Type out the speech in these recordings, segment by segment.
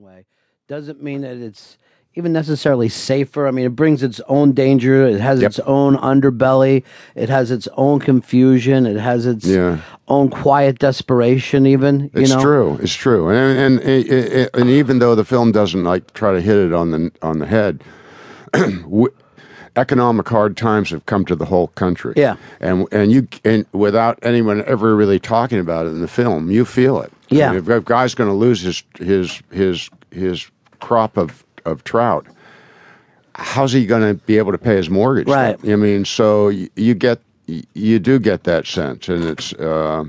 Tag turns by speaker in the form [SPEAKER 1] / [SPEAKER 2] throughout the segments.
[SPEAKER 1] certain way doesn't mean that it's even necessarily safer. I mean, it brings its own danger. It has
[SPEAKER 2] Yep.
[SPEAKER 1] its own underbelly. It has its own confusion. It has its
[SPEAKER 2] Yeah.
[SPEAKER 1] own quiet desperation. Even you
[SPEAKER 2] It's
[SPEAKER 1] know,
[SPEAKER 2] true. It's true. And and, and and even though the film doesn't like try to hit it on the on the head, economic hard times have come to the whole country.
[SPEAKER 1] Yeah.
[SPEAKER 2] And and you and without anyone ever really talking about it in the film, you feel it.
[SPEAKER 1] Yeah.
[SPEAKER 2] if a guy's going to lose his his his his crop of of trout, how's he going to be able to pay his mortgage?
[SPEAKER 1] Right.
[SPEAKER 2] I mean, so you, you get you do get that sense, and it's. Uh,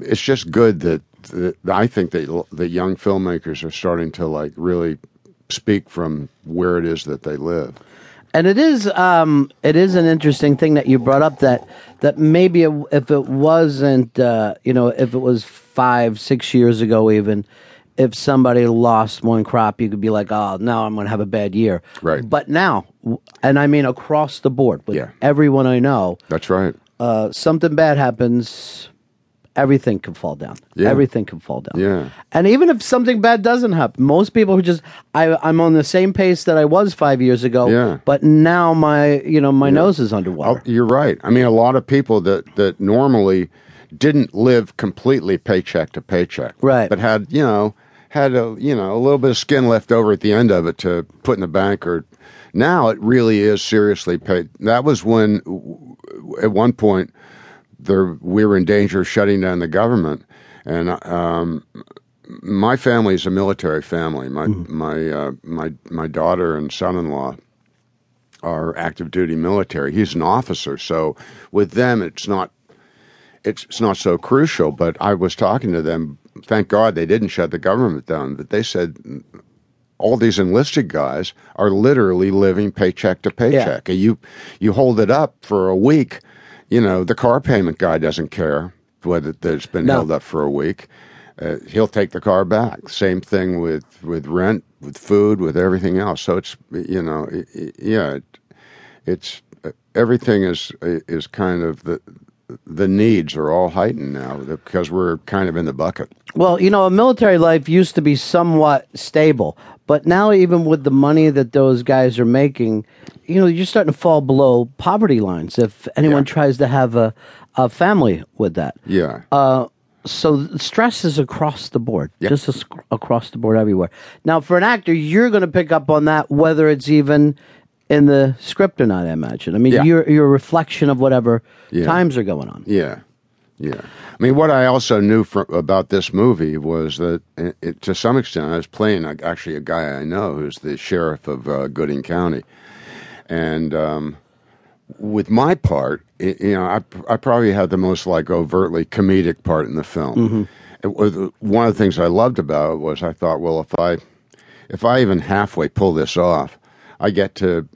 [SPEAKER 2] it's just good that, that I think that the young filmmakers are starting to like really speak from where it is that they live.
[SPEAKER 1] And it is um, it is an interesting thing that you brought up that that maybe it- if it wasn't uh, you know if it was five six years ago even if somebody lost one crop you could be like oh now I'm going to have a bad year
[SPEAKER 2] Right.
[SPEAKER 1] but now and I mean across the board with
[SPEAKER 2] Yeah.
[SPEAKER 1] everyone I know
[SPEAKER 2] That's right.
[SPEAKER 1] uh, something bad happens everything can fall down
[SPEAKER 2] Yeah.
[SPEAKER 1] everything can fall down
[SPEAKER 2] Yeah.
[SPEAKER 1] and even if something bad doesn't happen, most people who just I I'm on the same pace that I was five years ago.
[SPEAKER 2] Yeah.
[SPEAKER 1] But now my you know my nose is
[SPEAKER 2] Oh,
[SPEAKER 1] underwater.
[SPEAKER 2] you're right. I mean, a lot of people that that normally didn't live completely paycheck to paycheck,
[SPEAKER 1] Right.
[SPEAKER 2] But had you know had a you know a little bit of skin left over at the end of it to put in the bank or. Now it really is seriously paid. That was when, at one point, there we were in danger of shutting down the government, and um, my family is a military family. My my uh, my my daughter and son-in-law are active duty military. He's an officer, so with them it's not it's, it's not so crucial. But I was talking to them. Thank God they didn't shut the government down. But they said all these enlisted guys are literally living paycheck to paycheck. You you hold it up for a week, you know the car payment guy doesn't care whether it's been
[SPEAKER 1] No.
[SPEAKER 2] held up for a week. Uh, he'll take the car back. Same thing with with rent, with food, with everything else. So it's you know i- i- yeah, it, it's uh, everything is is kind of the the needs are all heightened now because we're kind of in the bucket.
[SPEAKER 1] Well, you know, a military life used to be somewhat stable, but now even with the money that those guys are making, you know, you're starting to fall below poverty lines. If anyone
[SPEAKER 2] Yeah.
[SPEAKER 1] tries to have a a family with that,
[SPEAKER 2] Yeah.
[SPEAKER 1] Uh, so stress is across the board,
[SPEAKER 2] Yep.
[SPEAKER 1] just across the board everywhere. Now, for an actor, you're going to pick up on that, whether it's even in the script or not. I imagine. I mean,
[SPEAKER 2] Yeah.
[SPEAKER 1] you're you're a reflection of whatever
[SPEAKER 2] Yeah.
[SPEAKER 1] times are going on.
[SPEAKER 2] Yeah, yeah. I mean, what I also knew from, about this movie was that, it, it, to some extent, I was playing a, actually a guy I know who's the sheriff of uh, Gooding County, and um, with my part, it, you know, I, I probably had the most like overtly comedic part in the film. It was, one of the things I loved about it was I thought, well, if I if I even halfway pull this off, I get to,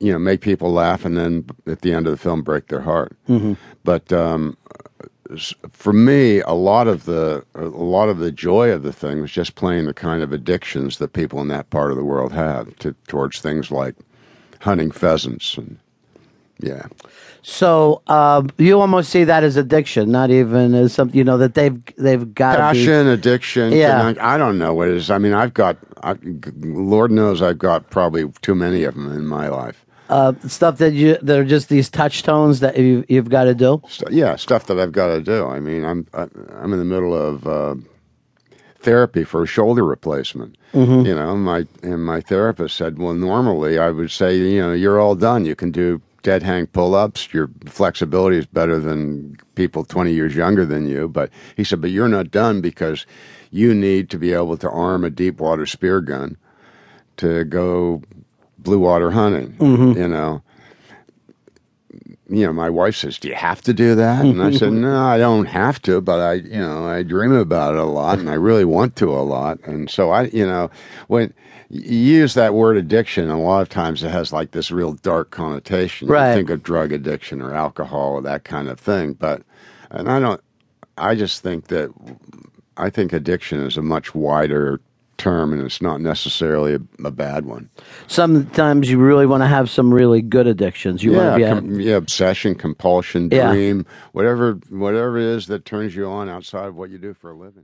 [SPEAKER 2] you know, make people laugh and then at the end of the film break their heart. But um, for me, a lot of the a lot of the joy of the thing was just playing the kind of addictions that people in that part of the world have to, towards things like hunting pheasants and yeah,
[SPEAKER 1] So uh, you almost see that as addiction, not even as something you know that they've they've got
[SPEAKER 2] passion, addiction.
[SPEAKER 1] Yeah.
[SPEAKER 2] I, I don't know what it is. I mean, I've got, I, Lord knows, I've got probably too many of them in my life.
[SPEAKER 1] uh, stuff that you that are just these touch tones that you you've got to do.
[SPEAKER 2] St- yeah, stuff that I've got to do. I mean, I'm I'm in the middle of uh, therapy for a shoulder replacement. You know, my and my therapist said, well, normally I would say, you know, you're all done. You can do dead hang pull ups. Your flexibility is better than people 20 years younger than you. But he said, but you're not done because you need to be able to arm a deep water spear gun to go blue water hunting. Mm-hmm. You know you know, my wife says, "Do you have to do that?" And I said, "No, I don't have to, but I, you know, I dream about it a lot, and I really want to a lot." And so I, you know, when you use that word addiction, a lot of times it has like this real dark connotation.
[SPEAKER 1] Right.
[SPEAKER 2] You think of drug addiction or alcohol or that kind of thing, but and I don't. I just think that I think addiction is a much wider term, and it's not necessarily a, a bad one.
[SPEAKER 1] Sometimes you really want to have some really good addictions. You
[SPEAKER 2] yeah,
[SPEAKER 1] want to be a-
[SPEAKER 2] com- yeah, obsession, compulsion,
[SPEAKER 1] Yeah.
[SPEAKER 2] dream, whatever, whatever it is that turns you on outside of what you do for a living.